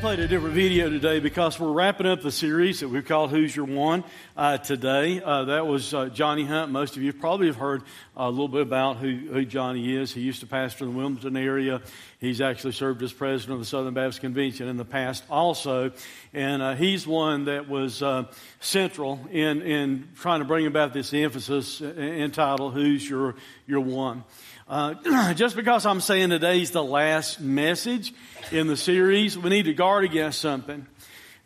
played a different video today because we're wrapping up the series that we've called Who's Your One uh, today. Uh, that was uh, Johnny Hunt. Most of you probably have heard a little bit about who, who Johnny is. He used to pastor in the Wilmington area. He's actually served as president of the Southern Baptist Convention in the past also. And uh, he's one that was uh, central in, in trying to bring about this emphasis entitled Who's Your, your One. Uh, just because I'm saying today's the last message in the series, we need to guard against something.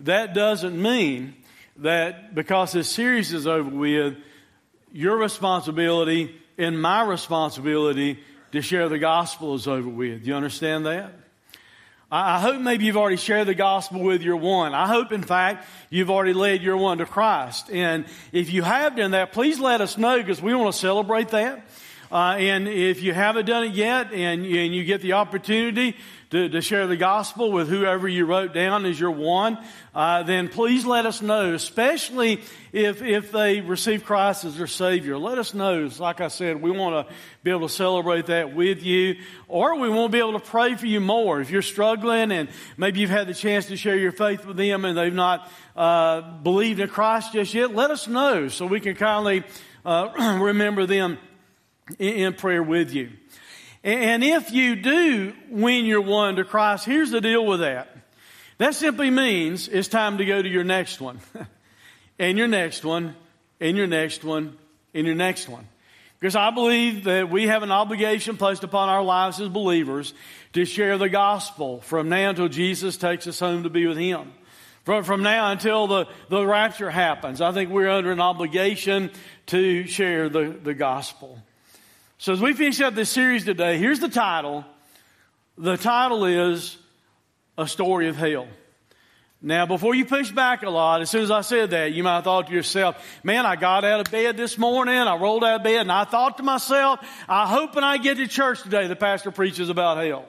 That doesn't mean that because this series is over with, your responsibility and my responsibility to share the gospel is over with. Do you understand that? I hope maybe you've already shared the gospel with your one. I hope, in fact, you've already led your one to Christ. And if you have done that, please let us know because we want to celebrate that. Uh, and if you haven't done it yet and, and you get the opportunity to, to, share the gospel with whoever you wrote down as your one, uh, then please let us know, especially if, if they receive Christ as their Savior. Let us know. Like I said, we want to be able to celebrate that with you, or we want to be able to pray for you more. If you're struggling and maybe you've had the chance to share your faith with them and they've not uh, believed in Christ just yet, let us know so we can kindly uh, remember them in prayer with you. And if you do win your one to Christ, here's the deal with that. That simply means it's time to go to your next one, and your next one, and your next one, and your next one. Because I believe that we have an obligation placed upon our lives as believers to share the gospel from now until Jesus takes us home to be with Him. From, from now until the, the rapture happens, I think we're under an obligation to share the, the gospel. So as we finish up this series today, here's the title. The title is A Story of Hell. Now, before you push back a lot, as soon as I said that, you might have thought to yourself, man, I got out of bed this morning, I rolled out of bed, and I thought to myself, I hope when I get to church today, the pastor preaches about hell.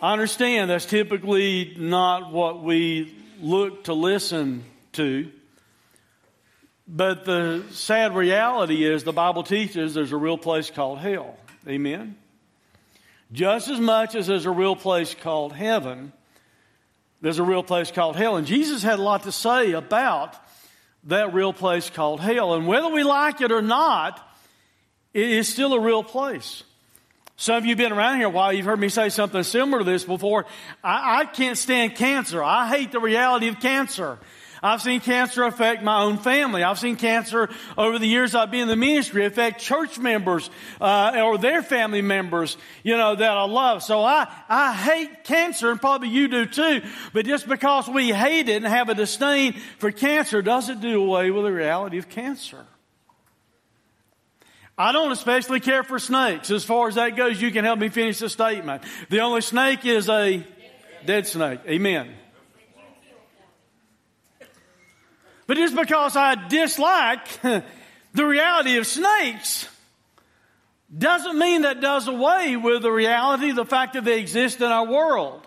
I understand that's typically not what we look to listen to. But the sad reality is the Bible teaches there's a real place called hell. Amen? Just as much as there's a real place called heaven, there's a real place called hell. And Jesus had a lot to say about that real place called hell. And whether we like it or not, it is still a real place. Some of you have been around here a while, you've heard me say something similar to this before. I, I can't stand cancer. I hate the reality of cancer. I've seen cancer affect my own family. I've seen cancer over the years I've been in the ministry affect church members uh, or their family members, you know, that I love. So I, I hate cancer, and probably you do too. But just because we hate it and have a disdain for cancer doesn't do away with the reality of cancer. I don't especially care for snakes. As far as that goes, you can help me finish the statement. The only snake is a dead snake. Amen. But just because I dislike the reality of snakes doesn't mean that does away with the reality, the fact that they exist in our world.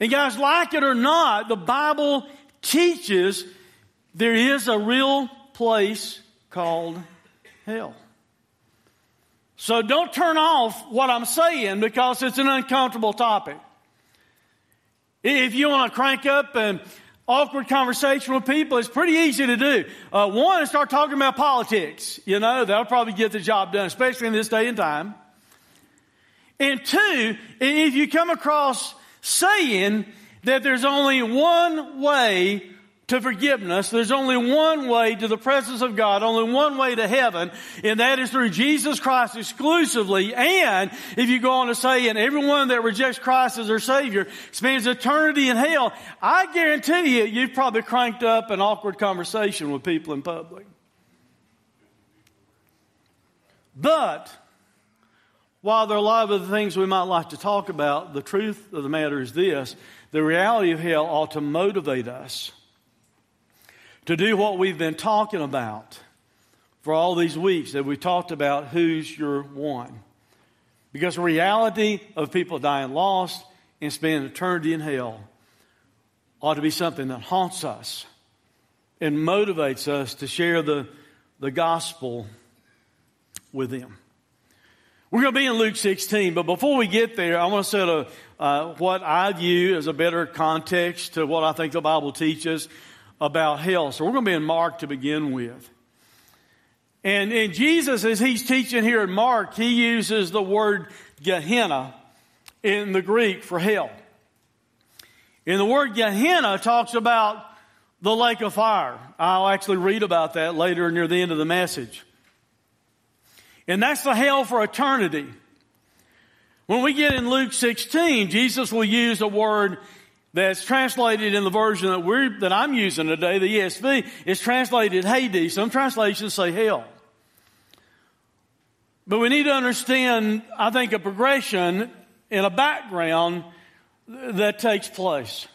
And guys, like it or not, the Bible teaches there is a real place called hell. So don't turn off what I'm saying because it's an uncomfortable topic. If you want to crank up and awkward conversation with people, it's pretty easy to do. Uh, one, start talking about politics. You know, that'll probably get the job done, especially in this day and time. And two, if you come across saying that there's only one way to forgiveness. There's only one way to the presence of God, only one way to heaven, and that is through Jesus Christ exclusively. And if you go on to say, and everyone that rejects Christ as their Savior spends eternity in hell, I guarantee you, you've probably cranked up an awkward conversation with people in public. But, while there are a lot of the things we might like to talk about, the truth of the matter is this the reality of hell ought to motivate us to do what we've been talking about for all these weeks that we talked about who's your one. Because the reality of people dying lost and spending eternity in hell ought to be something that haunts us and motivates us to share the, the gospel with them. We're going to be in Luke 16, but before we get there, I want to set a, uh, what I view as a better context to what I think the Bible teaches about hell. So we're going to be in Mark to begin with. And, and Jesus, as he's teaching here in Mark, he uses the word Gehenna in the Greek for hell. And the word Gehenna talks about the lake of fire. I'll actually read about that later near the end of the message. And that's the hell for eternity. When we get in Luke 16, Jesus will use the word that's translated in the version that we're, that I'm using today, the ESV, is translated Hades. Some translations say hell. But we need to understand, I think, a progression in a background that takes place.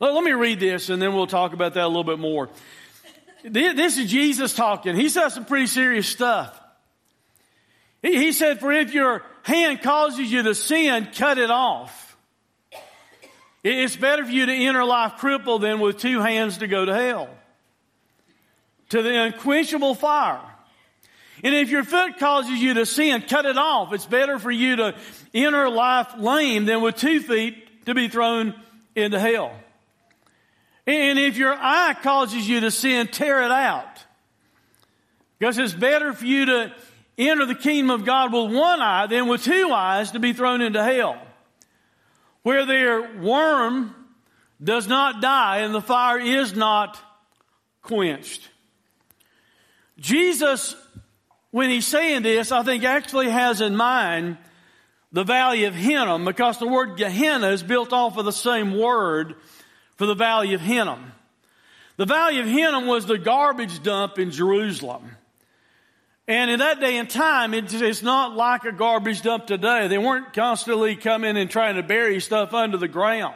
Let, let me read this and then we'll talk about that a little bit more. This is Jesus talking. He said some pretty serious stuff. He, he said, for if your hand causes you to sin, cut it off. It's better for you to enter life crippled than with two hands to go to hell. To the unquenchable fire. And if your foot causes you to sin, cut it off. It's better for you to enter life lame than with two feet to be thrown into hell. And if your eye causes you to sin, tear it out. Because it's better for you to enter the kingdom of God with one eye than with two eyes to be thrown into hell where their worm does not die and the fire is not quenched. Jesus, when he's saying this, I think actually has in mind the valley of Hinnom because the word Gehenna is built off of the same word for the valley of Hinnom. The valley of Hinnom was the garbage dump in Jerusalem. And in that day and time, it's not like a garbage dump today. They weren't constantly coming and trying to bury stuff under the ground.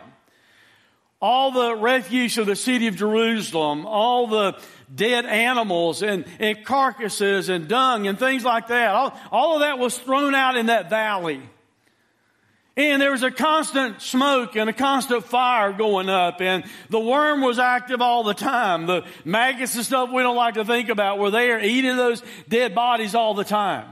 All the refuse of the city of Jerusalem, all the dead animals and, and carcasses and dung and things like that, all, all of that was thrown out in that valley. And there was a constant smoke and a constant fire going up and the worm was active all the time. The maggots and stuff we don't like to think about were there eating those dead bodies all the time.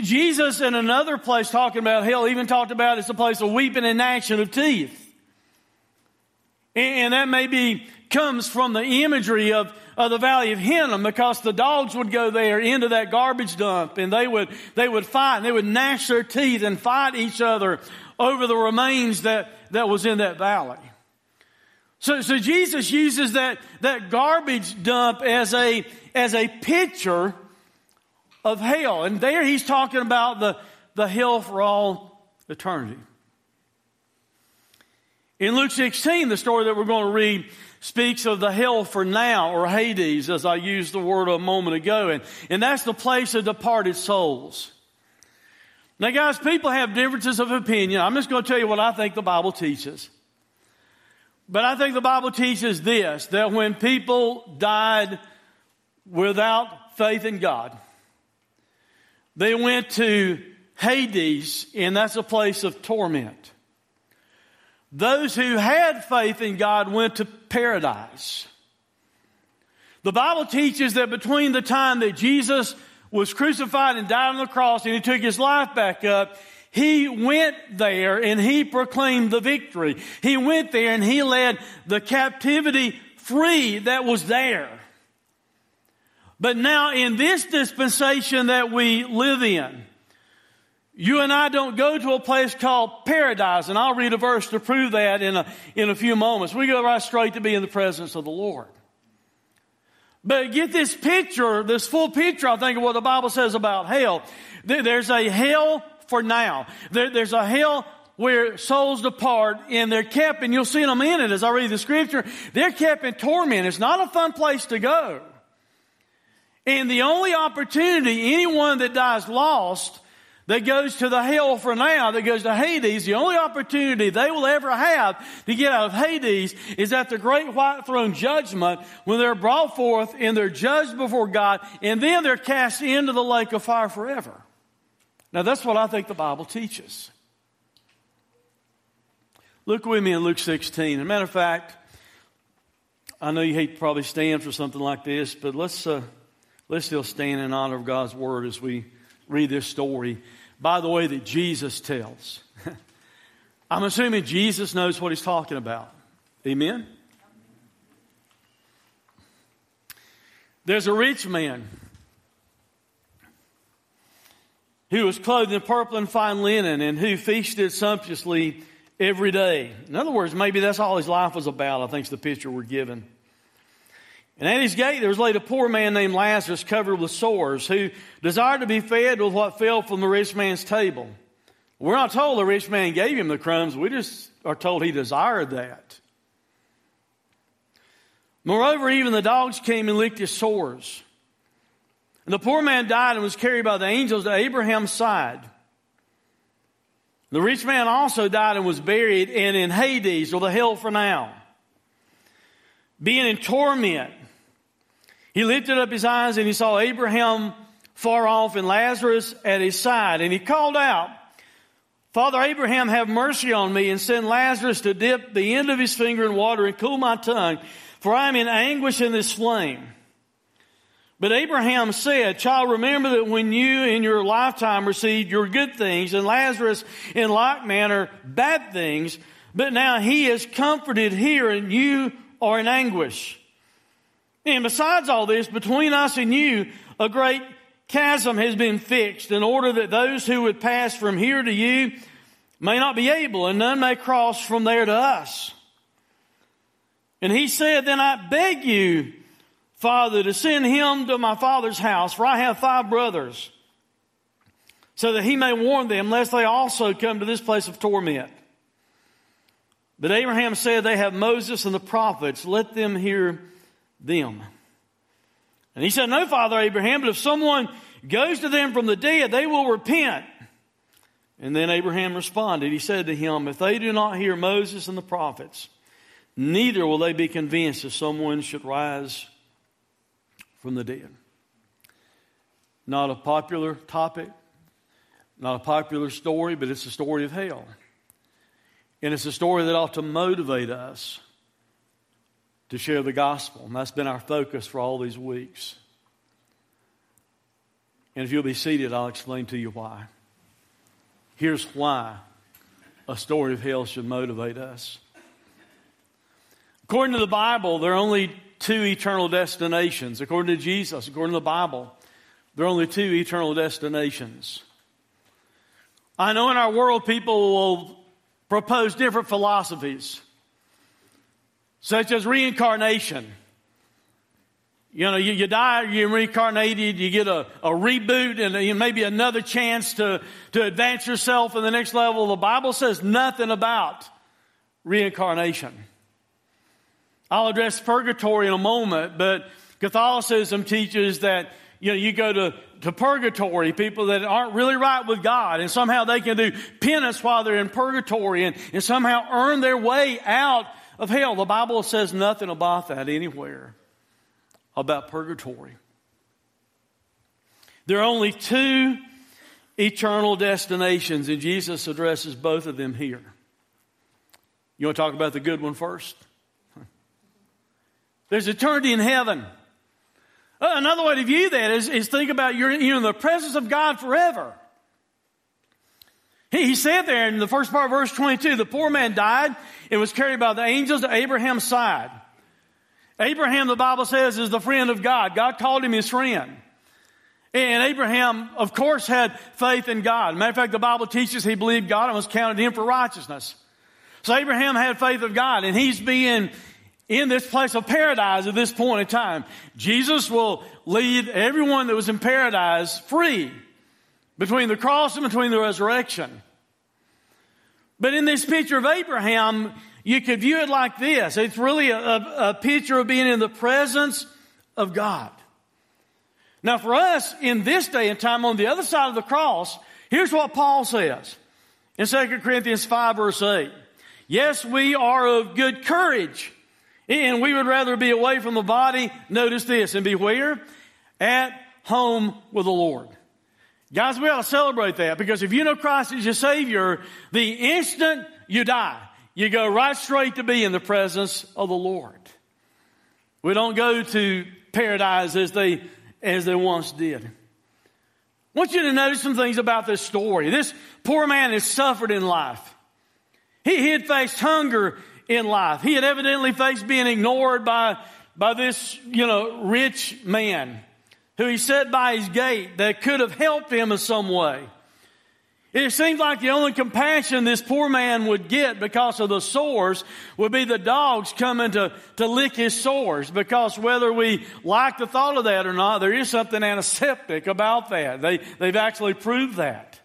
Jesus in another place talking about hell even talked about it's a place of weeping and gnashing of teeth. And that maybe comes from the imagery of of the valley of Hinnom because the dogs would go there into that garbage dump and they would, they would fight and they would gnash their teeth and fight each other over the remains that, that was in that valley. So, so Jesus uses that, that garbage dump as a, as a picture of hell. And there he's talking about the, the hell for all eternity. In Luke 16, the story that we're going to read speaks of the hell for now or Hades, as I used the word a moment ago. And, and that's the place of departed souls. Now, guys, people have differences of opinion. I'm just going to tell you what I think the Bible teaches. But I think the Bible teaches this that when people died without faith in God, they went to Hades, and that's a place of torment. Those who had faith in God went to paradise. The Bible teaches that between the time that Jesus was crucified and died on the cross and he took his life back up, he went there and he proclaimed the victory. He went there and he led the captivity free that was there. But now in this dispensation that we live in, you and I don't go to a place called paradise, and I'll read a verse to prove that in a, in a few moments. We go right straight to be in the presence of the Lord. But get this picture, this full picture, I think, of what the Bible says about hell. There's a hell for now. There's a hell where souls depart and they're kept, and you'll see in a minute as I read the scripture, they're kept in torment. It's not a fun place to go. And the only opportunity anyone that dies lost that goes to the hell for now, that goes to Hades, the only opportunity they will ever have to get out of Hades is at the great white throne judgment when they're brought forth and they're judged before God and then they're cast into the lake of fire forever. Now that's what I think the Bible teaches. Look with me in Luke 16. As a matter of fact, I know you hate to probably stand for something like this, but let's, uh, let's still stand in honor of God's word as we read this story by the way that Jesus tells. I'm assuming Jesus knows what he's talking about. Amen? There's a rich man who was clothed in purple and fine linen and who feasted sumptuously every day. In other words, maybe that's all his life was about, I think is the picture we're given. And at his gate there was laid a poor man named Lazarus covered with sores who desired to be fed with what fell from the rich man's table. We're not told the rich man gave him the crumbs. We just are told he desired that. Moreover, even the dogs came and licked his sores. And the poor man died and was carried by the angels to Abraham's side. The rich man also died and was buried and in Hades or the hell for now. Being in torment, he lifted up his eyes and he saw Abraham far off and Lazarus at his side. And he called out, Father Abraham, have mercy on me and send Lazarus to dip the end of his finger in water and cool my tongue, for I am in anguish in this flame. But Abraham said, Child, remember that when you in your lifetime received your good things, and Lazarus in like manner bad things, but now he is comforted here and you are in anguish. And besides all this, between us and you, a great chasm has been fixed in order that those who would pass from here to you may not be able, and none may cross from there to us. And he said, Then I beg you, Father, to send him to my father's house, for I have five brothers, so that he may warn them, lest they also come to this place of torment. But Abraham said, They have Moses and the prophets, let them hear them. And he said, No, Father Abraham, but if someone goes to them from the dead, they will repent. And then Abraham responded. He said to him, If they do not hear Moses and the prophets, neither will they be convinced if someone should rise from the dead. Not a popular topic, not a popular story, but it's a story of hell. And it's a story that ought to motivate us to share the gospel. And that's been our focus for all these weeks. And if you'll be seated, I'll explain to you why. Here's why a story of hell should motivate us. According to the Bible, there are only two eternal destinations. According to Jesus, according to the Bible, there are only two eternal destinations. I know in our world people will propose different philosophies such as reincarnation. You know, you, you die, you're reincarnated, you get a, a reboot and maybe another chance to, to advance yourself in the next level. The Bible says nothing about reincarnation. I'll address purgatory in a moment, but Catholicism teaches that, you know, you go to, to purgatory, people that aren't really right with God, and somehow they can do penance while they're in purgatory and, and somehow earn their way out of hell. The Bible says nothing about that anywhere, about purgatory. There are only two eternal destinations, and Jesus addresses both of them here. You want to talk about the good one first? There's eternity in heaven. Uh, another way to view that is, is think about you're, you're in the presence of God forever. He, he said there in the first part of verse 22, the poor man died and was carried by the angels to Abraham's side. Abraham, the Bible says, is the friend of God. God called him his friend. And Abraham, of course, had faith in God. Matter of fact, the Bible teaches he believed God and was counted him for righteousness. So Abraham had faith of God, and he's being in this place of paradise at this point in time. Jesus will lead everyone that was in paradise free between the cross and between the resurrection. But in this picture of Abraham, you could view it like this. It's really a, a, picture of being in the presence of God. Now for us, in this day and time, on the other side of the cross, Here's what Paul says in 2 Corinthians 5 verse 8. Yes, we are of good courage and we would rather be away from the body, notice this, and be where? At home with the Lord. Guys, we ought to celebrate that because if you know Christ as your Savior, the instant you die, you go right straight to be in the presence of the Lord. We don't go to paradise as they, as they once did. I want you to notice some things about this story. This poor man has suffered in life. He, he had faced hunger in life. He had evidently faced being ignored by, by this, you know, rich man who he set by his gate that could have helped him in some way. It seemed like the only compassion this poor man would get because of the sores would be the dogs coming to, to lick his sores. Because whether we like the thought of that or not, there is something antiseptic about that. They, they've actually proved that.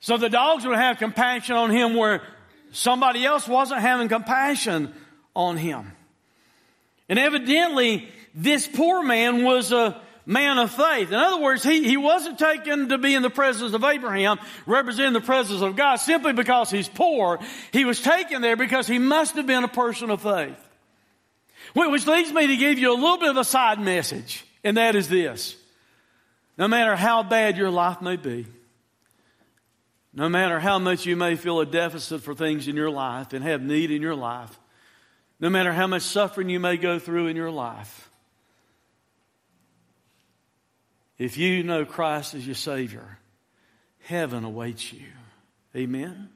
So the dogs would have compassion on him where somebody else wasn't having compassion on him. And evidently, this poor man was a man of faith. In other words, he, he wasn't taken to be in the presence of Abraham, representing the presence of God, simply because he's poor. He was taken there because he must have been a person of faith. Which leads me to give you a little bit of a side message, and that is this. No matter how bad your life may be, no matter how much you may feel a deficit for things in your life and have need in your life, no matter how much suffering you may go through in your life, if you know Christ as your Savior, heaven awaits you. Amen.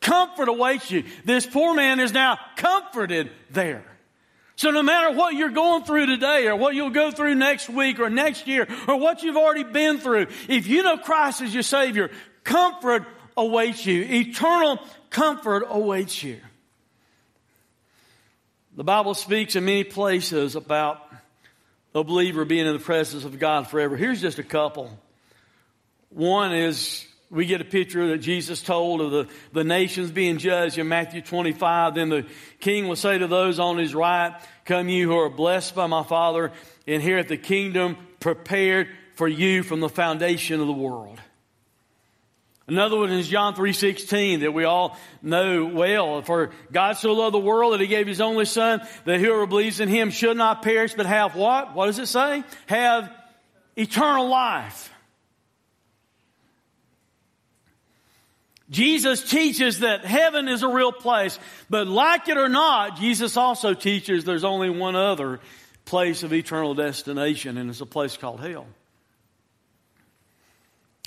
Comfort awaits you. This poor man is now comforted there. So no matter what you're going through today or what you'll go through next week or next year or what you've already been through, if you know Christ as your Savior, comfort awaits you. Eternal comfort awaits you. The Bible speaks in many places about a believer being in the presence of God forever. Here's just a couple. One is we get a picture that Jesus told of the, the nations being judged in Matthew 25. Then the king will say to those on his right, Come you who are blessed by my Father, inherit the kingdom prepared for you from the foundation of the world. Another one is John 3.16 that we all know well. For God so loved the world that he gave his only son that whoever believes in him should not perish but have what? What does it say? Have eternal life. Jesus teaches that heaven is a real place, but like it or not, Jesus also teaches there's only one other place of eternal destination, and it's a place called hell.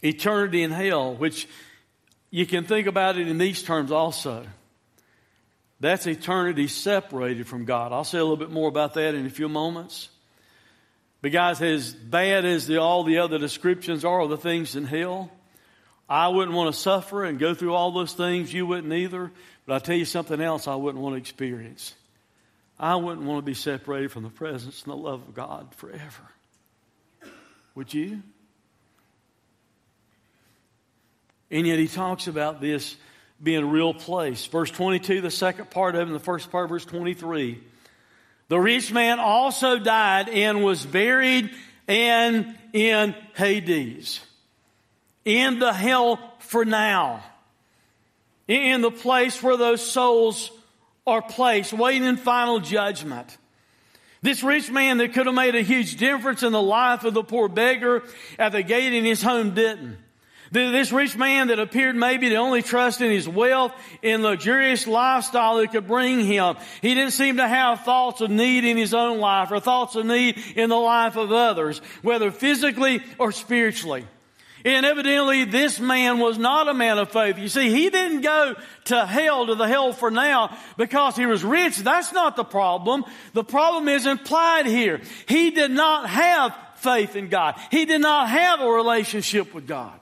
Eternity in hell, which you can think about it in these terms also. That's eternity separated from God. I'll say a little bit more about that in a few moments. But guys, as bad as the, all the other descriptions are of the things in hell, I wouldn't want to suffer and go through all those things. You wouldn't either. But I'll tell you something else I wouldn't want to experience. I wouldn't want to be separated from the presence and the love of God forever. Would you? And yet he talks about this being a real place. Verse 22, the second part of it, and the first part, verse 23. The rich man also died and was buried and in Hades in the hell for now, in the place where those souls are placed, waiting in final judgment. This rich man that could have made a huge difference in the life of the poor beggar at the gate in his home didn't. This rich man that appeared maybe to only trust in his wealth and luxurious lifestyle that could bring him. He didn't seem to have thoughts of need in his own life or thoughts of need in the life of others, whether physically or spiritually. And evidently this man was not a man of faith. You see, he didn't go to hell, to the hell for now, because he was rich. That's not the problem. The problem is implied here. He did not have faith in God. He did not have a relationship with God.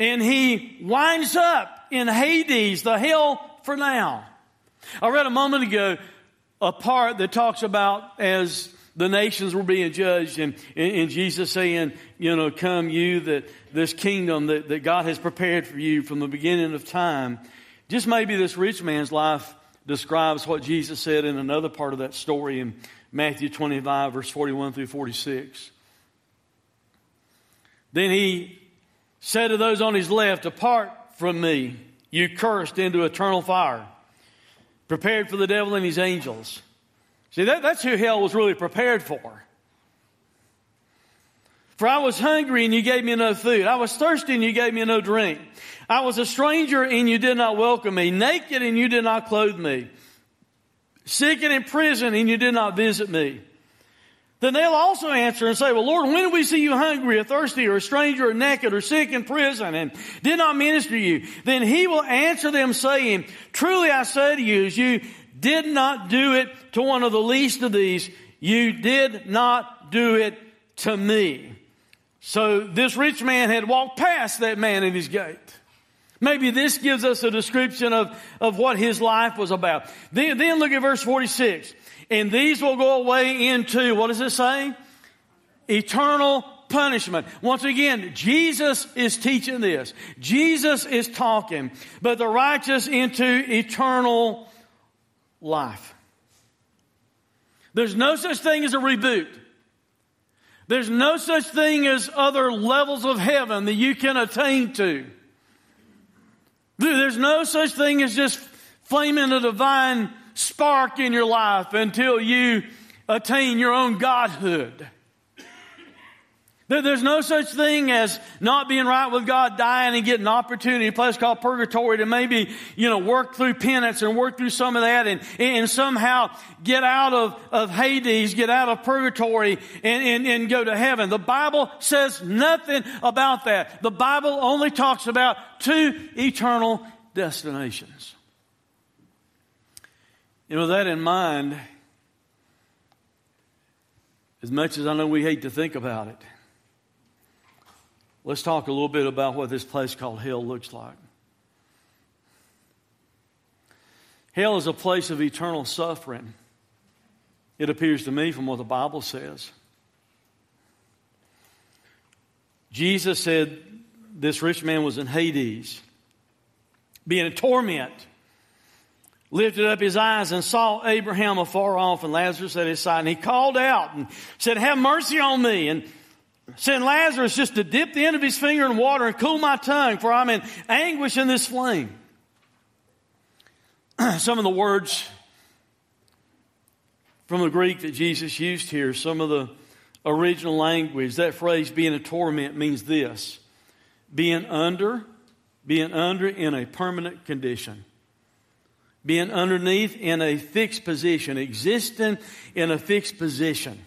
And he winds up in Hades, the hell for now. I read a moment ago a part that talks about as the nations were being judged and, and, Jesus saying, you know, come you that this kingdom that, that God has prepared for you from the beginning of time. Just maybe this rich man's life describes what Jesus said in another part of that story in Matthew 25 verse 41 through 46. Then he said to those on his left, Apart from me, you cursed, into eternal fire, prepared for the devil and his angels. See, that, that's who hell was really prepared for. For I was hungry and you gave me no food. I was thirsty and you gave me no drink. I was a stranger and you did not welcome me. Naked and you did not clothe me. Sick and in prison and you did not visit me. Then they'll also answer and say, well, Lord, when did we see you hungry or thirsty or a stranger or naked or sick in prison and did not minister to you? Then he will answer them saying, truly I say to you, as you did not do it to one of the least of these, you did not do it to me. So this rich man had walked past that man at his gate. Maybe this gives us a description of, of what his life was about. Then, then look at verse 46 and these will go away into, what does it say? Eternal punishment. Once again, Jesus is teaching this. Jesus is talking, but the righteous into eternal life. There's no such thing as a reboot. There's no such thing as other levels of heaven that you can attain to. There's no such thing as just flaming a divine spark in your life until you attain your own godhood. There's no such thing as not being right with God, dying and getting an opportunity, a place called purgatory to maybe, you know, work through penance and work through some of that and, and somehow get out of, of Hades, get out of purgatory and, and, and go to heaven. The Bible says nothing about that. The Bible only talks about two eternal destinations. You know, that in mind, as much as I know we hate to think about it, let's talk a little bit about what this place called hell looks like. Hell is a place of eternal suffering. It appears to me from what the Bible says. Jesus said this rich man was in Hades, being in torment lifted up his eyes and saw Abraham afar off and Lazarus at his side. And he called out and said, Have mercy on me. And send Lazarus just to dip the end of his finger in water and cool my tongue, for I'm in anguish in this flame. some of the words from the Greek that Jesus used here, some of the original language, that phrase being a torment means this being under, being under in a permanent condition being underneath in a fixed position, existing in a fixed position.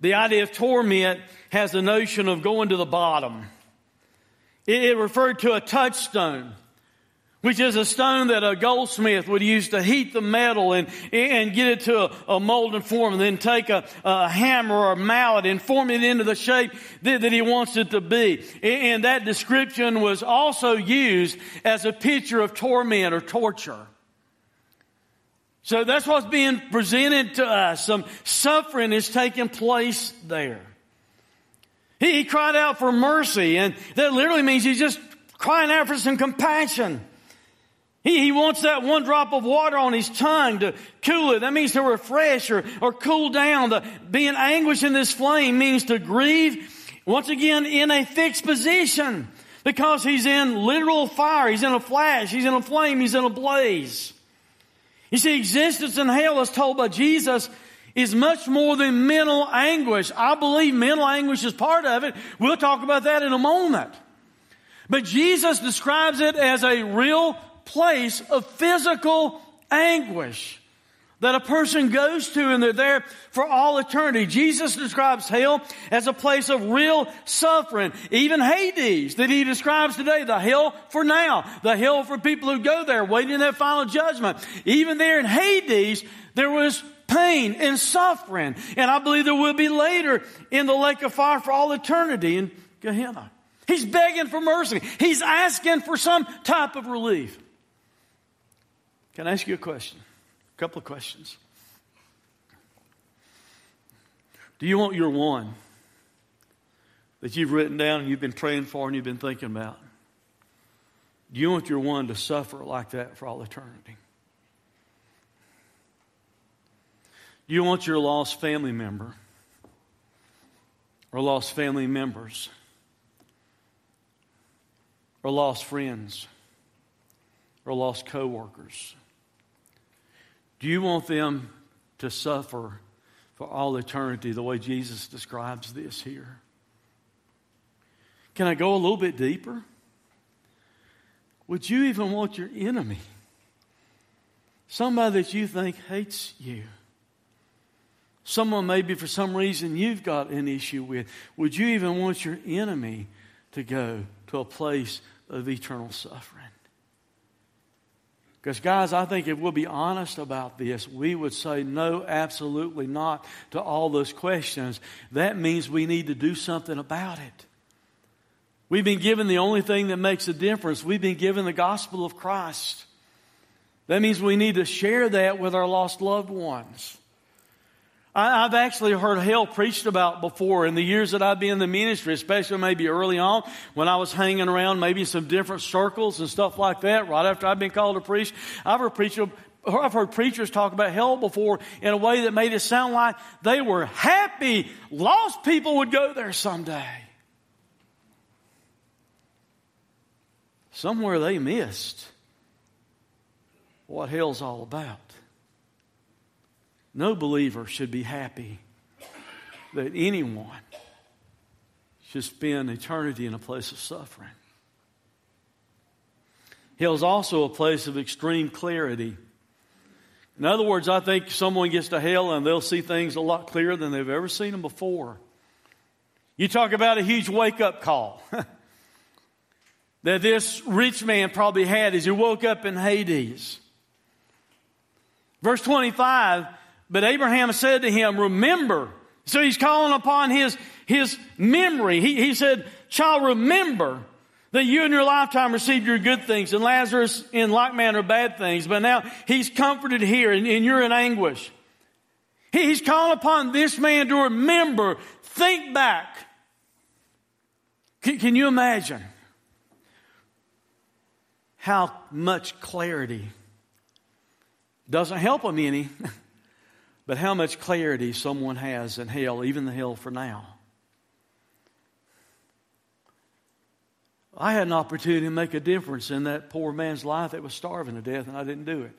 The idea of torment has the notion of going to the bottom. It, it referred to a touchstone which is a stone that a goldsmith would use to heat the metal and, and get it to a, a molten form and then take a, a, hammer or a mallet and form it into the shape that, that he wants it to be. And that description was also used as a picture of torment or torture. So that's what's being presented to us. Some suffering is taking place there. He, he cried out for mercy and that literally means he's just crying out for some compassion. He, he wants that one drop of water on his tongue to cool it. That means to refresh or, or cool down. The, being anguish in this flame means to grieve, once again, in a fixed position. Because he's in literal fire. He's in a flash. He's in a flame. He's in a blaze. You see, existence in hell, as told by Jesus, is much more than mental anguish. I believe mental anguish is part of it. We'll talk about that in a moment. But Jesus describes it as a real place of physical anguish that a person goes to and they're there for all eternity. Jesus describes hell as a place of real suffering. Even Hades that he describes today, the hell for now, the hell for people who go there waiting that final judgment. Even there in Hades, there was pain and suffering. And I believe there will be later in the lake of fire for all eternity in Gehenna. He's begging for mercy. He's asking for some type of relief. Can I ask you a question? A couple of questions. Do you want your one that you've written down and you've been praying for and you've been thinking about? Do you want your one to suffer like that for all eternity? Do you want your lost family member or lost family members or lost friends or lost coworkers? Do you want them to suffer for all eternity the way Jesus describes this here? Can I go a little bit deeper? Would you even want your enemy, somebody that you think hates you, someone maybe for some reason you've got an issue with, would you even want your enemy to go to a place of eternal suffering? Because, guys, I think if we'll be honest about this, we would say no, absolutely not to all those questions. That means we need to do something about it. We've been given the only thing that makes a difference. We've been given the gospel of Christ. That means we need to share that with our lost loved ones. I, have actually heard hell preached about before in the years that I've been in the ministry, especially maybe early on when I was hanging around maybe some different circles and stuff like that, right after I've been called to preach. I've heard preachers I've heard preachers talk about hell before in a way that made it sound like they were happy lost people would go there someday. Somewhere they missed what hell's all about. No believer should be happy that anyone should spend eternity in a place of suffering. Hell is also a place of extreme clarity. In other words, I think someone gets to hell and they'll see things a lot clearer than they've ever seen them before. You talk about a huge wake up call that this rich man probably had as he woke up in Hades. Verse 25 but Abraham said to him, remember. So he's calling upon his, his memory. He, he said, child, remember that you in your lifetime received your good things and Lazarus in like manner bad things. But now he's comforted here and, and you're in anguish. He, he's calling upon this man to remember, think back. Can, can you imagine how much clarity doesn't help him any? but how much clarity someone has in hell, even the hell for now. I had an opportunity to make a difference in that poor man's life that was starving to death, and I didn't do it.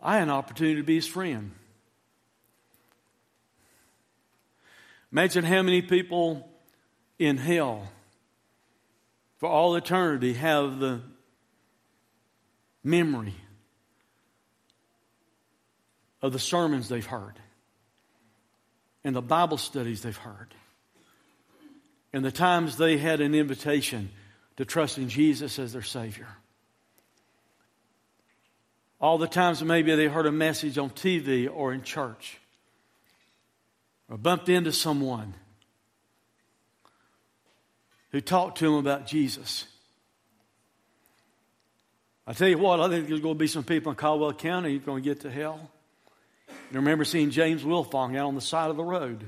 I had an opportunity to be his friend. Imagine how many people in hell for all eternity have the memory of the sermons they've heard and the Bible studies they've heard and the times they had an invitation to trust in Jesus as their Savior. All the times maybe they heard a message on TV or in church or bumped into someone who talked to them about Jesus. I tell you what, I think there's going to be some people in Caldwell County who are going to get to hell I remember seeing James Wilfong out on the side of the road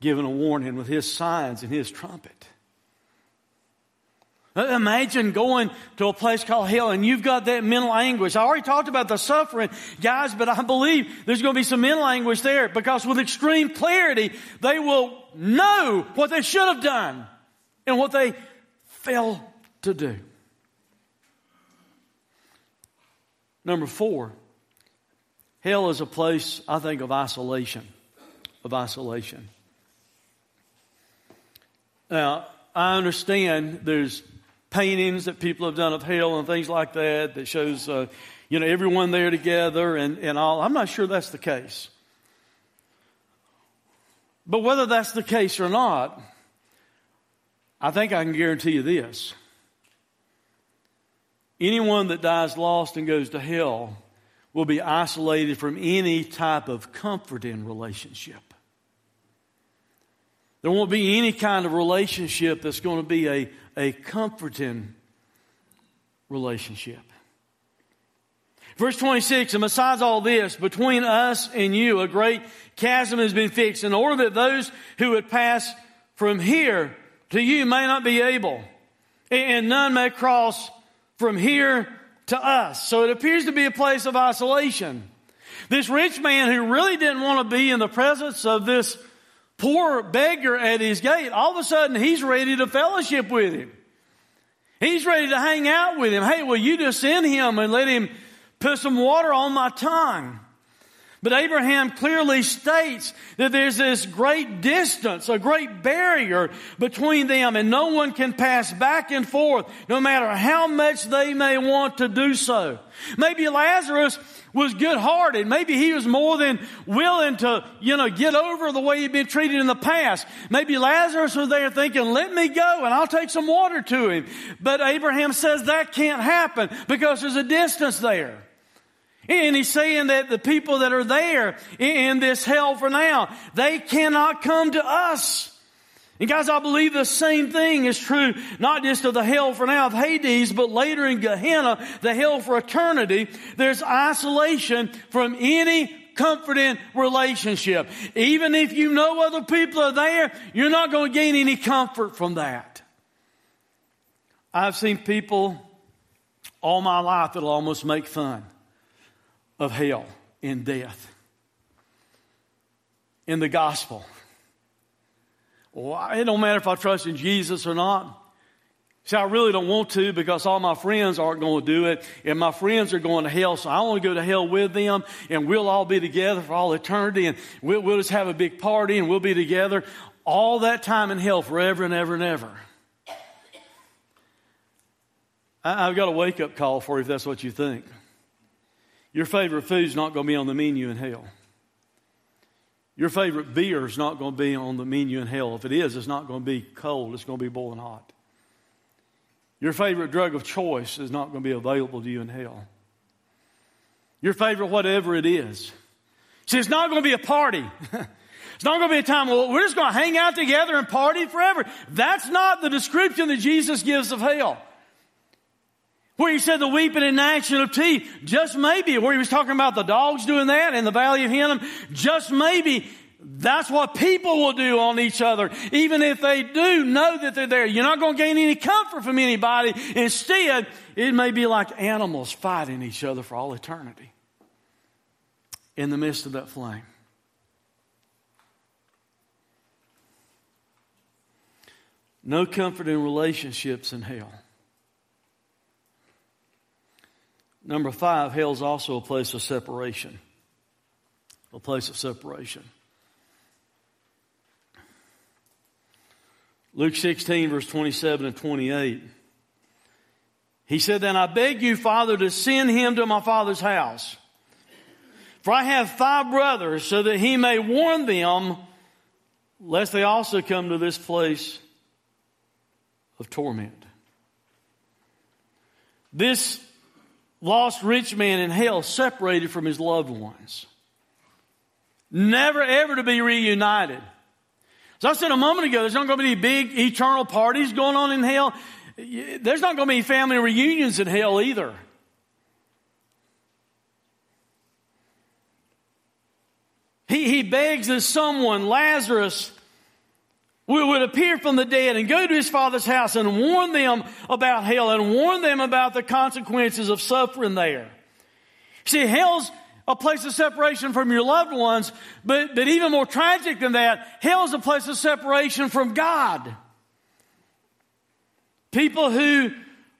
giving a warning with his signs and his trumpet. Uh, imagine going to a place called hell and you've got that mental anguish. I already talked about the suffering, guys, but I believe there's going to be some mental anguish there because with extreme clarity, they will know what they should have done and what they failed to do. Number four, Hell is a place, I think, of isolation. Of isolation. Now, I understand there's paintings that people have done of hell and things like that that shows, uh, you know, everyone there together and, and all. I'm not sure that's the case. But whether that's the case or not, I think I can guarantee you this. Anyone that dies lost and goes to hell will be isolated from any type of comforting relationship. There won't be any kind of relationship that's going to be a, a comforting relationship. Verse 26, and besides all this, between us and you, a great chasm has been fixed in order that those who would pass from here to you may not be able, and none may cross from here to us. So it appears to be a place of isolation. This rich man who really didn't want to be in the presence of this poor beggar at his gate, all of a sudden he's ready to fellowship with him. He's ready to hang out with him. Hey, will you just send him and let him put some water on my tongue? But Abraham clearly states that there's this great distance, a great barrier between them and no one can pass back and forth no matter how much they may want to do so. Maybe Lazarus was good hearted. Maybe he was more than willing to, you know, get over the way he'd been treated in the past. Maybe Lazarus was there thinking, let me go and I'll take some water to him. But Abraham says that can't happen because there's a distance there. And he's saying that the people that are there in this hell for now, they cannot come to us. And guys, I believe the same thing is true, not just of the hell for now of Hades, but later in Gehenna, the hell for eternity. There's isolation from any comforting relationship. Even if you know other people are there, you're not going to gain any comfort from that. I've seen people all my life that'll almost make fun of hell and death in the gospel. Well, it don't matter if I trust in Jesus or not. See, I really don't want to because all my friends aren't going to do it, and my friends are going to hell, so I want to go to hell with them, and we'll all be together for all eternity, and we'll, we'll just have a big party, and we'll be together all that time in hell forever and ever and ever. I, I've got a wake up call for you if that's what you think. Your favorite food's not going to be on the menu in hell. Your favorite beer is not going to be on the menu in hell. If it is, it's not going to be cold, it's going to be boiling hot. Your favorite drug of choice is not going to be available to you in hell. Your favorite, whatever it is. See, it's not going to be a party. it's not going to be a time, well, we're just going to hang out together and party forever. That's not the description that Jesus gives of hell. Where he said the weeping and gnashing of teeth, just maybe, where he was talking about the dogs doing that in the valley of Hinnom, just maybe that's what people will do on each other. Even if they do know that they're there. You're not going to gain any comfort from anybody. Instead, it may be like animals fighting each other for all eternity in the midst of that flame. No comfort in relationships in hell. Number five, hell is also a place of separation. A place of separation. Luke 16, verse 27 and 28. He said, Then I beg you, Father, to send him to my father's house. For I have five brothers, so that he may warn them, lest they also come to this place of torment. This lost rich man in hell separated from his loved ones. Never ever to be reunited. As I said a moment ago, there's not going to be any big eternal parties going on in hell. There's not going to be family reunions in hell either. He, he begs that someone, Lazarus, would appear from the dead and go to his father's house and warn them about hell and warn them about the consequences of suffering there. See, hell's a place of separation from your loved ones, but, but even more tragic than that, hell's a place of separation from God. People who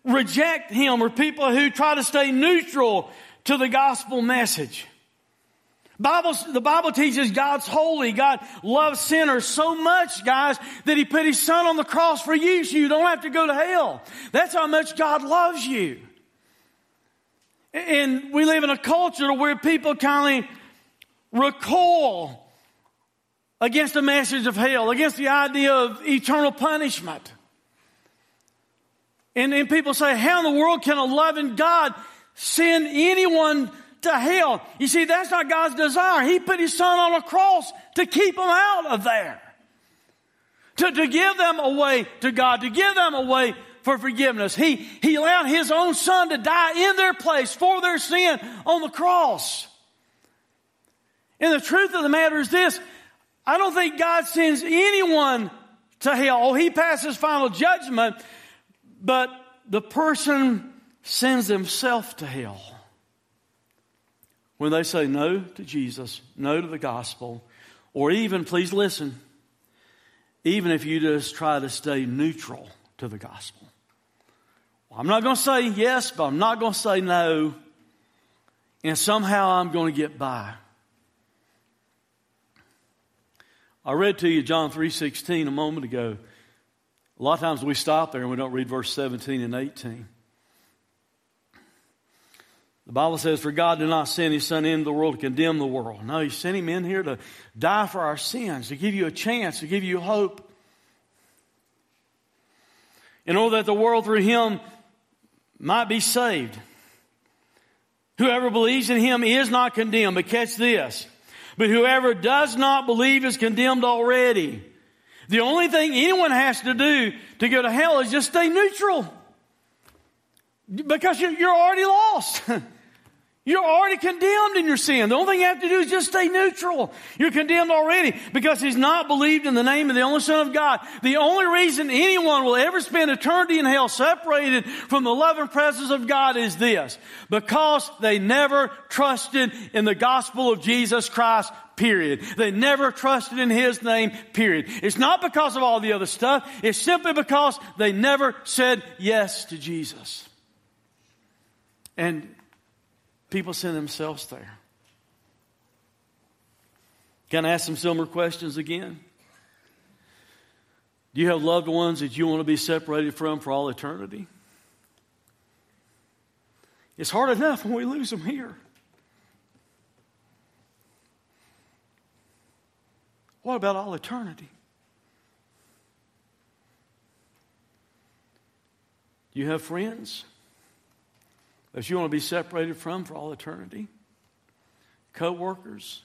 reject Him or people who try to stay neutral to the gospel message. Bible, the Bible teaches God's holy. God loves sinners so much, guys, that He put His Son on the cross for you so you don't have to go to hell. That's how much God loves you. And we live in a culture where people kind of recoil against the message of hell, against the idea of eternal punishment. And, and people say, how in the world can a loving God send anyone to hell. You see, that's not God's desire. He put His Son on a cross to keep them out of there. To, to give them a way to God, to give them a way for forgiveness. He, he allowed His own Son to die in their place for their sin on the cross. And the truth of the matter is this I don't think God sends anyone to hell. Oh, He passes final judgment, but the person sends himself to hell when they say no to Jesus, no to the gospel, or even, please listen, even if you just try to stay neutral to the gospel. Well, I'm not going to say yes, but I'm not going to say no, and somehow I'm going to get by. I read to you John 3:16 a moment ago. A lot of times we stop there and we don't read verse 17 and 18. The Bible says, For God did not send His Son into the world to condemn the world. No, He sent Him in here to die for our sins, to give you a chance, to give you hope. In order that the world through Him might be saved. Whoever believes in Him is not condemned, but catch this. But whoever does not believe is condemned already. The only thing anyone has to do to go to hell is just stay neutral. Because you're already lost. You're already condemned in your sin. The only thing you have to do is just stay neutral. You're condemned already because he's not believed in the name of the only Son of God. The only reason anyone will ever spend eternity in hell separated from the love and presence of God is this. Because they never trusted in the gospel of Jesus Christ, period. They never trusted in His name, period. It's not because of all the other stuff. It's simply because they never said yes to Jesus. And people send themselves there. Can I ask some similar questions again? Do you have loved ones that you want to be separated from for all eternity? It's hard enough when we lose them here. What about all eternity? You have friends that you want to be separated from for all eternity? Co workers?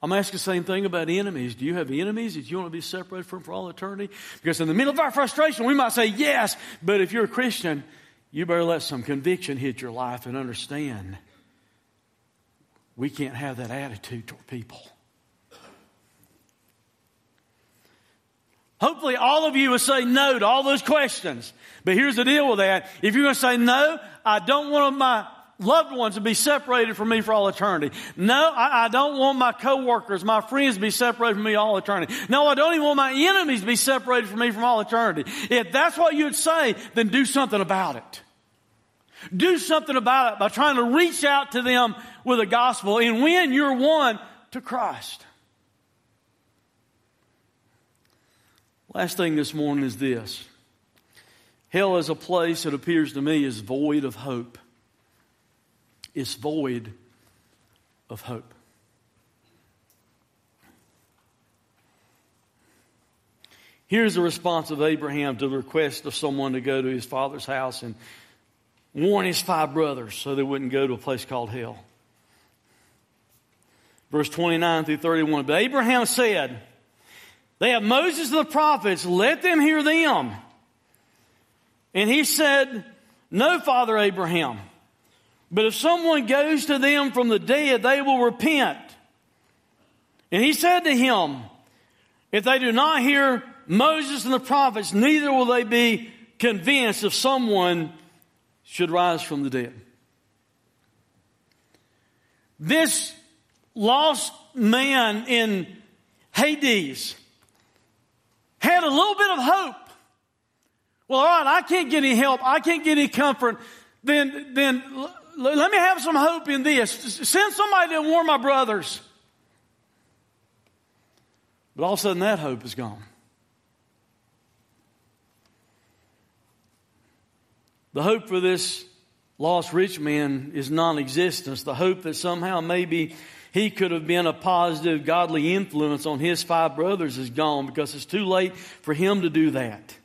I'm asking the same thing about enemies. Do you have enemies that you want to be separated from for all eternity? Because in the middle of our frustration, we might say yes, but if you're a Christian, you better let some conviction hit your life and understand we can't have that attitude toward people. Hopefully, all of you will say no to all those questions. But here's the deal with that. If you're going to say no, I don't want my loved ones to be separated from me for all eternity. No, I, I, don't want my coworkers, my friends to be separated from me all eternity. No, I don't even want my enemies to be separated from me from all eternity. If that's what you'd say, then do something about it. Do something about it by trying to reach out to them with the gospel and win your one to Christ. Last thing this morning is this. Hell is a place that appears to me is void of hope. It's void of hope. Here's the response of Abraham to the request of someone to go to his father's house and warn his five brothers so they wouldn't go to a place called hell. Verse 29 through 31. But Abraham said, they have Moses and the prophets. Let them hear them. And he said, No, Father Abraham. But if someone goes to them from the dead, they will repent. And he said to him, If they do not hear Moses and the prophets, neither will they be convinced if someone should rise from the dead. This lost man in Hades had a little bit of hope. Well, all right, I can't get any help. I can't get any comfort. Then, then let me have some hope in this. Send somebody to warn my brothers. But all of a sudden, that hope is gone. The hope for this lost rich man is non existence. The hope that somehow maybe he could have been a positive, godly influence on his five brothers is gone because it's too late for him to do that.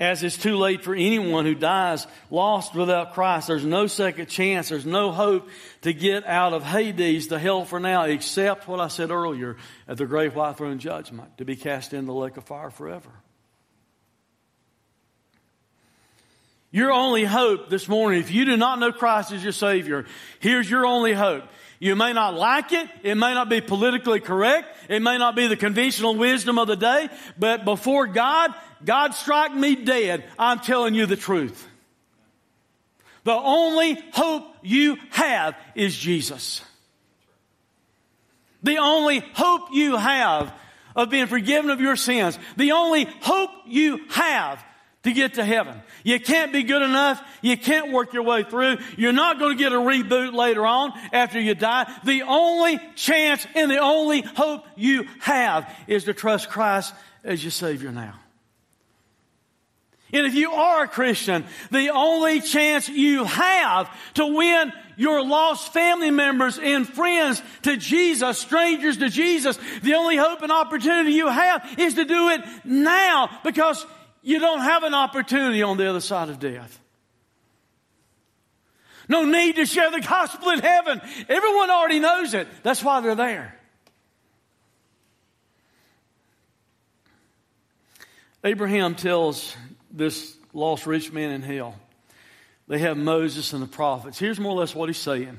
As it's too late for anyone who dies lost without Christ. There's no second chance. There's no hope to get out of Hades, to hell for now, except what I said earlier at the great white throne judgment, to be cast into the lake of fire forever. Your only hope this morning, if you do not know Christ as your Savior, here's your only hope. You may not like it. It may not be politically correct. It may not be the conventional wisdom of the day. But before God, God strike me dead. I'm telling you the truth. The only hope you have is Jesus. The only hope you have of being forgiven of your sins. The only hope you have to get to heaven. You can't be good enough. You can't work your way through. You're not going to get a reboot later on after you die. The only chance and the only hope you have is to trust Christ as your Savior now. And if you are a Christian, the only chance you have to win your lost family members and friends to Jesus, strangers to Jesus, the only hope and opportunity you have is to do it now because you don't have an opportunity on the other side of death. No need to share the gospel in heaven. Everyone already knows it. That's why they're there. Abraham tells this lost rich man in hell. They have Moses and the prophets. Here's more or less what he's saying.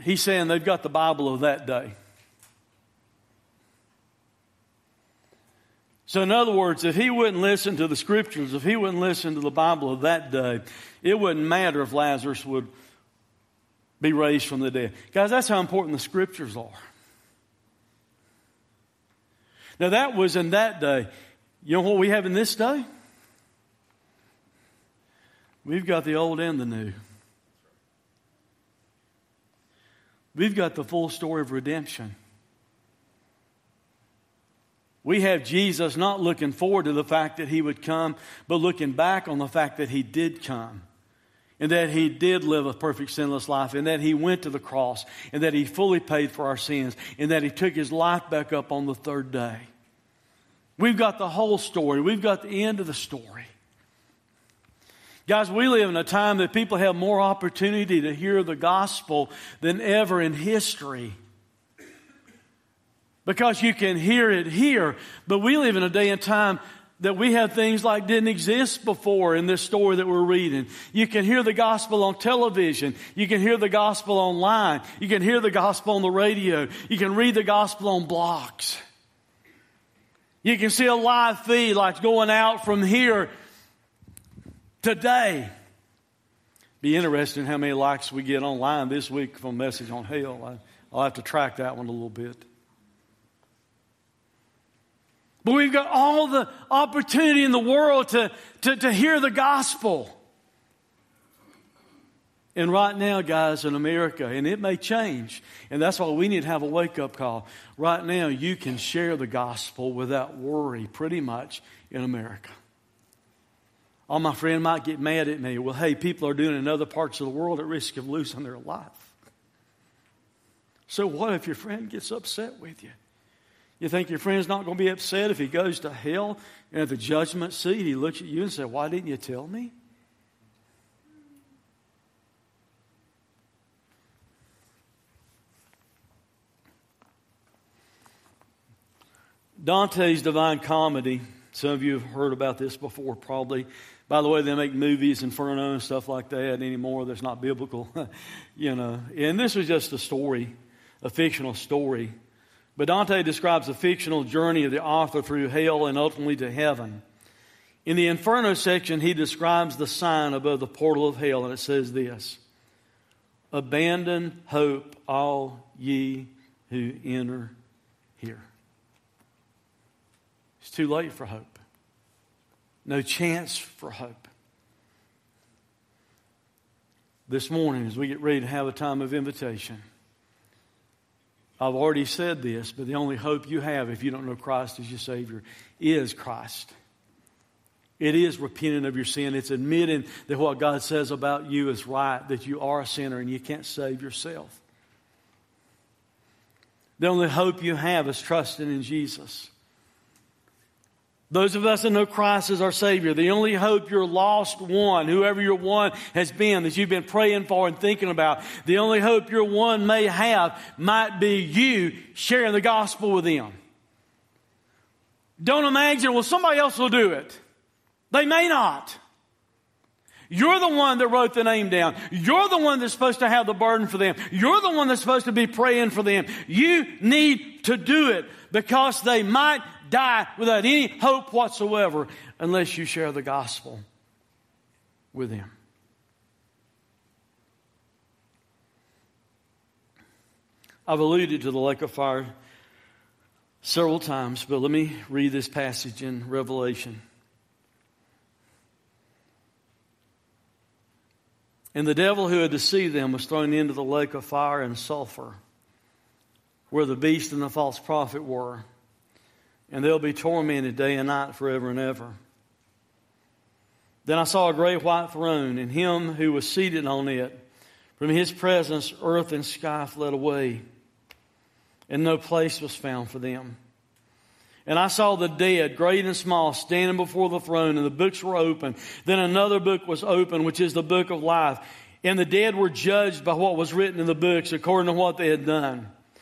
He's saying they've got the Bible of that day. So, in other words, if he wouldn't listen to the scriptures, if he wouldn't listen to the Bible of that day, it wouldn't matter if Lazarus would be raised from the dead. Guys, that's how important the scriptures are. Now, that was in that day. You know what we have in this day? We've got the old and the new. We've got the full story of redemption. We have Jesus not looking forward to the fact that he would come, but looking back on the fact that he did come. And that he did live a perfect sinless life, and that he went to the cross, and that he fully paid for our sins, and that he took his life back up on the third day. We've got the whole story. We've got the end of the story. Guys, we live in a time that people have more opportunity to hear the gospel than ever in history. Because you can hear it here, but we live in a day and time that we have things like didn't exist before in this story that we're reading. You can hear the gospel on television. You can hear the gospel online. You can hear the gospel on the radio. You can read the gospel on blogs. You can see a live feed like going out from here today. Be interesting how many likes we get online this week from message on hell. I'll have to track that one a little bit. We've got all the opportunity in the world to, to, to hear the gospel. And right now, guys, in America, and it may change, and that's why we need to have a wake up call. Right now, you can share the gospel without worry, pretty much, in America. All my friend might get mad at me. Well, hey, people are doing it in other parts of the world at risk of losing their life. So, what if your friend gets upset with you? You think your friend's not going to be upset if he goes to hell and at the judgment seat he looks at you and says, Why didn't you tell me? Dante's Divine Comedy, some of you have heard about this before probably. By the way, they make movies, Inferno and stuff like that anymore. That's not biblical, you know. And this was just a story, a fictional story. But Dante describes the fictional journey of the author through hell and ultimately to heaven. In the Inferno section, he describes the sign above the portal of hell, and it says this Abandon hope, all ye who enter here. It's too late for hope. No chance for hope. This morning, as we get ready to have a time of invitation, I've already said this, but the only hope you have if you don't know Christ as your Savior is Christ. It is repenting of your sin. It's admitting that what God says about you is right, that you are a sinner and you can't save yourself. The only hope you have is trusting in Jesus. Those of us that know Christ as our Savior, the only hope your lost one, whoever your one has been that you've been praying for and thinking about, the only hope your one may have might be you sharing the gospel with them. Don't imagine, well, somebody else will do it. They may not. You're the one that wrote the name down. You're the one that's supposed to have the burden for them. You're the one that's supposed to be praying for them. You need to do it because they might die without any hope whatsoever unless you share the gospel with them. I've alluded to the lake of fire several times, but let me read this passage in Revelation. And the devil who had deceived them was thrown into the lake of fire and sulfur, where the beast and the false prophet were. And they'll be tormented day and night forever and ever. Then I saw a great white throne, and him who was seated on it. From his presence, earth and sky fled away, and no place was found for them. And I saw the dead, great and small, standing before the throne, and the books were open. Then another book was opened, which is the book of life. And the dead were judged by what was written in the books according to what they had done.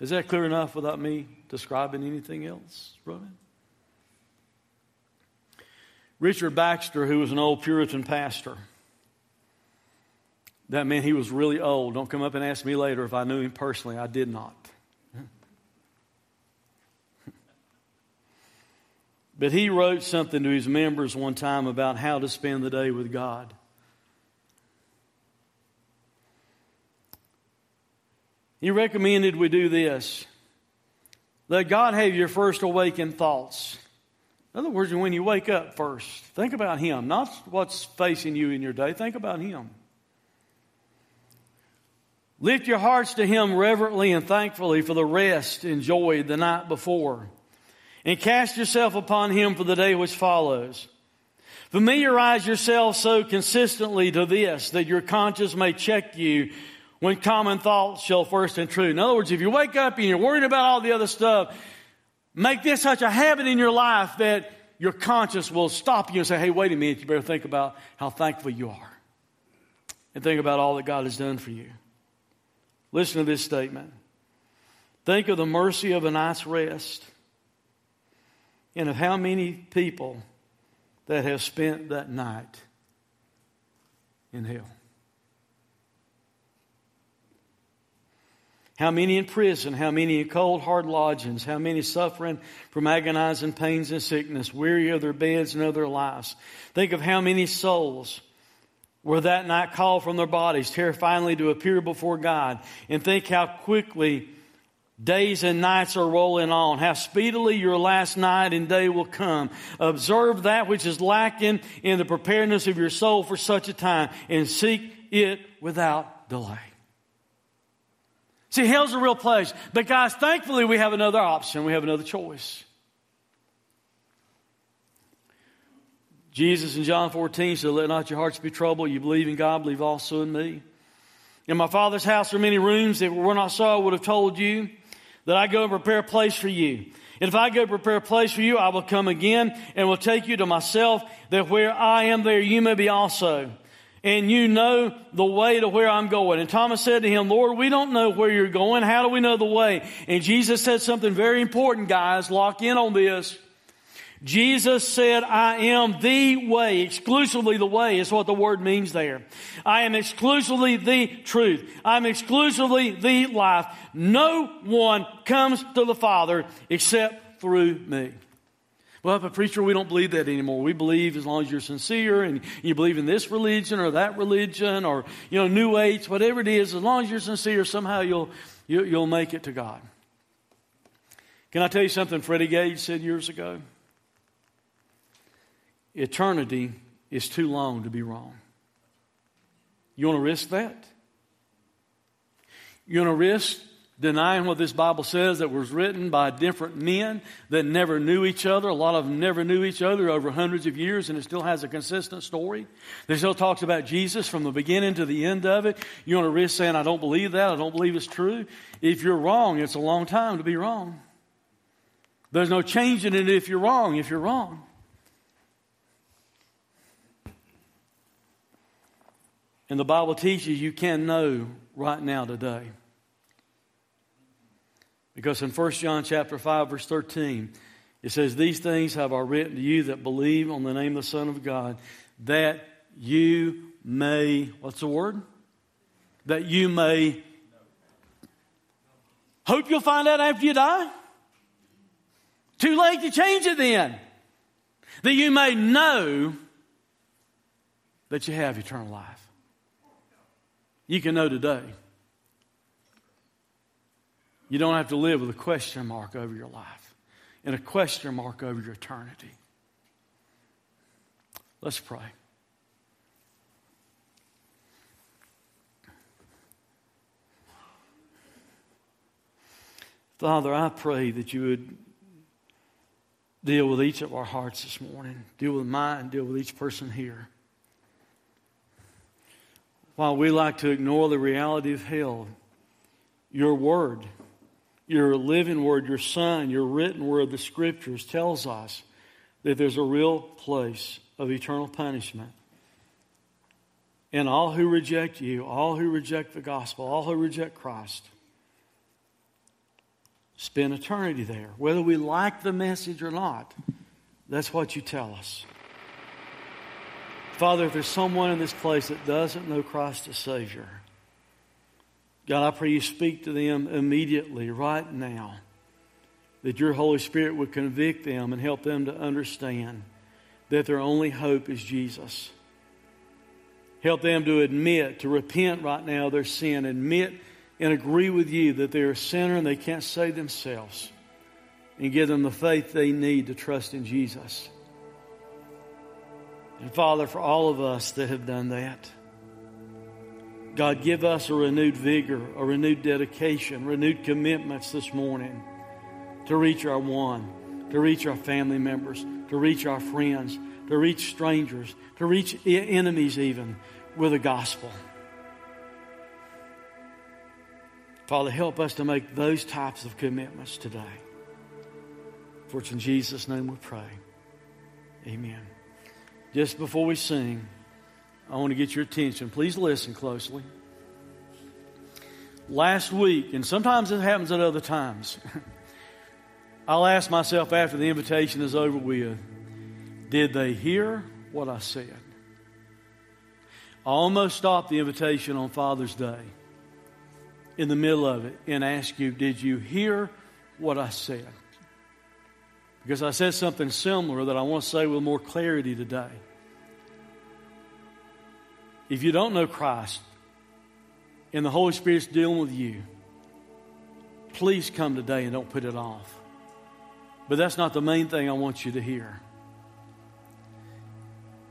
Is that clear enough without me describing anything else, Ronan? Richard Baxter, who was an old Puritan pastor, that meant he was really old. Don't come up and ask me later if I knew him personally. I did not. But he wrote something to his members one time about how to spend the day with God. He recommended we do this. Let God have your first awakened thoughts. In other words, when you wake up first, think about Him, not what's facing you in your day. Think about Him. Lift your hearts to Him reverently and thankfully for the rest enjoyed the night before and cast yourself upon him for the day which follows. Familiarize yourself so consistently to this that your conscience may check you when common thoughts shall first intrude. In other words, if you wake up and you're worried about all the other stuff, make this such a habit in your life that your conscience will stop you and say, hey, wait a minute, you better think about how thankful you are. And think about all that God has done for you. Listen to this statement. Think of the mercy of a night's rest and of how many people that have spent that night in hell. How many in prison, how many in cold, hard lodgings, how many suffering from agonizing pains and sickness, weary of their beds and of their lives. Think of how many souls were that night called from their bodies, terrifyingly to appear before God. And think how quickly Days and nights are rolling on. How speedily your last night and day will come. Observe that which is lacking in the preparedness of your soul for such a time and seek it without delay. See, hell's a real place. But guys, thankfully we have another option. We have another choice. Jesus in John 14 said, Let not your hearts be troubled. You believe in God, believe also in me. In my Father's house are many rooms. If it were not so, I would have told you that I go and prepare a place for you. And if I go prepare a place for you, I will come again and will take you to myself, that where I am there, you may be also. And you know the way to where I'm going. And Thomas said to him, Lord, we don't know where you're going. How do we know the way? And Jesus said something very important, guys. Lock in on this. Jesus said, I am the way, exclusively the way is what the word means there. I am exclusively the truth. I'm exclusively the life. No one comes to the Father except through me. Well, but preacher, we don't believe that anymore. We believe as long as you're sincere and you believe in this religion or that religion or, you know, New Age, whatever it is, as long as you're sincere, somehow you'll, you, will you will make it to God. Can I tell you something Freddie Gage said years ago? eternity is too long to be wrong. You want to risk that? You want to risk denying what this Bible says that was written by different men that never knew each other. A lot of them never knew each other over hundreds of years, and it still has a consistent story. It still talks about Jesus from the beginning to the end of it. You want to risk saying, I don't believe that, I don't believe it's true. If you're wrong, it's a long time to be wrong. There's no changing it if you're wrong, if you're wrong. And the Bible teaches you can know right now today. Because in 1 John chapter 5, verse 13, it says, These things have I written to you that believe on the name of the Son of God, that you may, what's the word? That you may hope you'll find out after you die. Too late to change it then. That you may know that you have eternal life. You can know today. You don't have to live with a question mark over your life and a question mark over your eternity. Let's pray. Father, I pray that you would deal with each of our hearts this morning, deal with mine, deal with each person here. While we like to ignore the reality of hell, your word, your living word, your son, your written word, the scriptures tells us that there's a real place of eternal punishment. And all who reject you, all who reject the gospel, all who reject Christ, spend eternity there. Whether we like the message or not, that's what you tell us. Father, if there's someone in this place that doesn't know Christ as Savior, God, I pray you speak to them immediately, right now, that your Holy Spirit would convict them and help them to understand that their only hope is Jesus. Help them to admit, to repent right now their sin, admit and agree with you that they're a sinner and they can't save themselves, and give them the faith they need to trust in Jesus. And Father, for all of us that have done that, God, give us a renewed vigor, a renewed dedication, renewed commitments this morning to reach our one, to reach our family members, to reach our friends, to reach strangers, to reach enemies even with the gospel. Father, help us to make those types of commitments today. For it's in Jesus' name we pray. Amen. Just before we sing, I want to get your attention. Please listen closely. Last week, and sometimes it happens at other times, I'll ask myself after the invitation is over with did they hear what I said? I almost stopped the invitation on Father's Day in the middle of it and ask you, Did you hear what I said? Because I said something similar that I want to say with more clarity today. If you don't know Christ and the Holy Spirit's dealing with you, please come today and don't put it off. But that's not the main thing I want you to hear.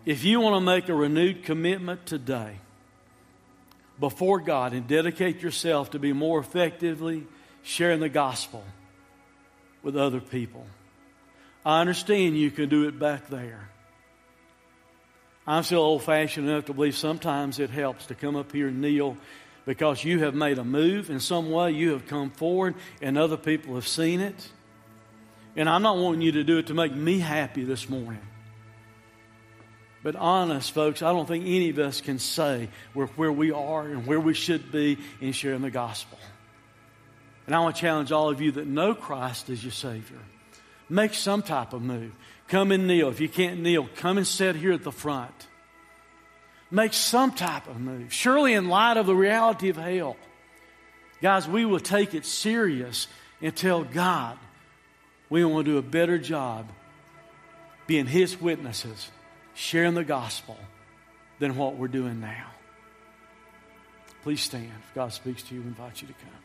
If you want to make a renewed commitment today, before God and dedicate yourself to be more effectively sharing the gospel with other people. I understand you can do it back there. I'm still old fashioned enough to believe sometimes it helps to come up here and kneel because you have made a move in some way, you have come forward, and other people have seen it. And I'm not wanting you to do it to make me happy this morning. But honest, folks, I don't think any of us can say we're where we are and where we should be in sharing the gospel. And I want to challenge all of you that know Christ as your Savior. Make some type of move. Come and kneel. If you can't kneel, come and sit here at the front. Make some type of move. Surely, in light of the reality of hell, guys, we will take it serious and tell God we want to do a better job being His witnesses sharing the gospel than what we're doing now. Please stand. If God speaks to you, we invite you to come.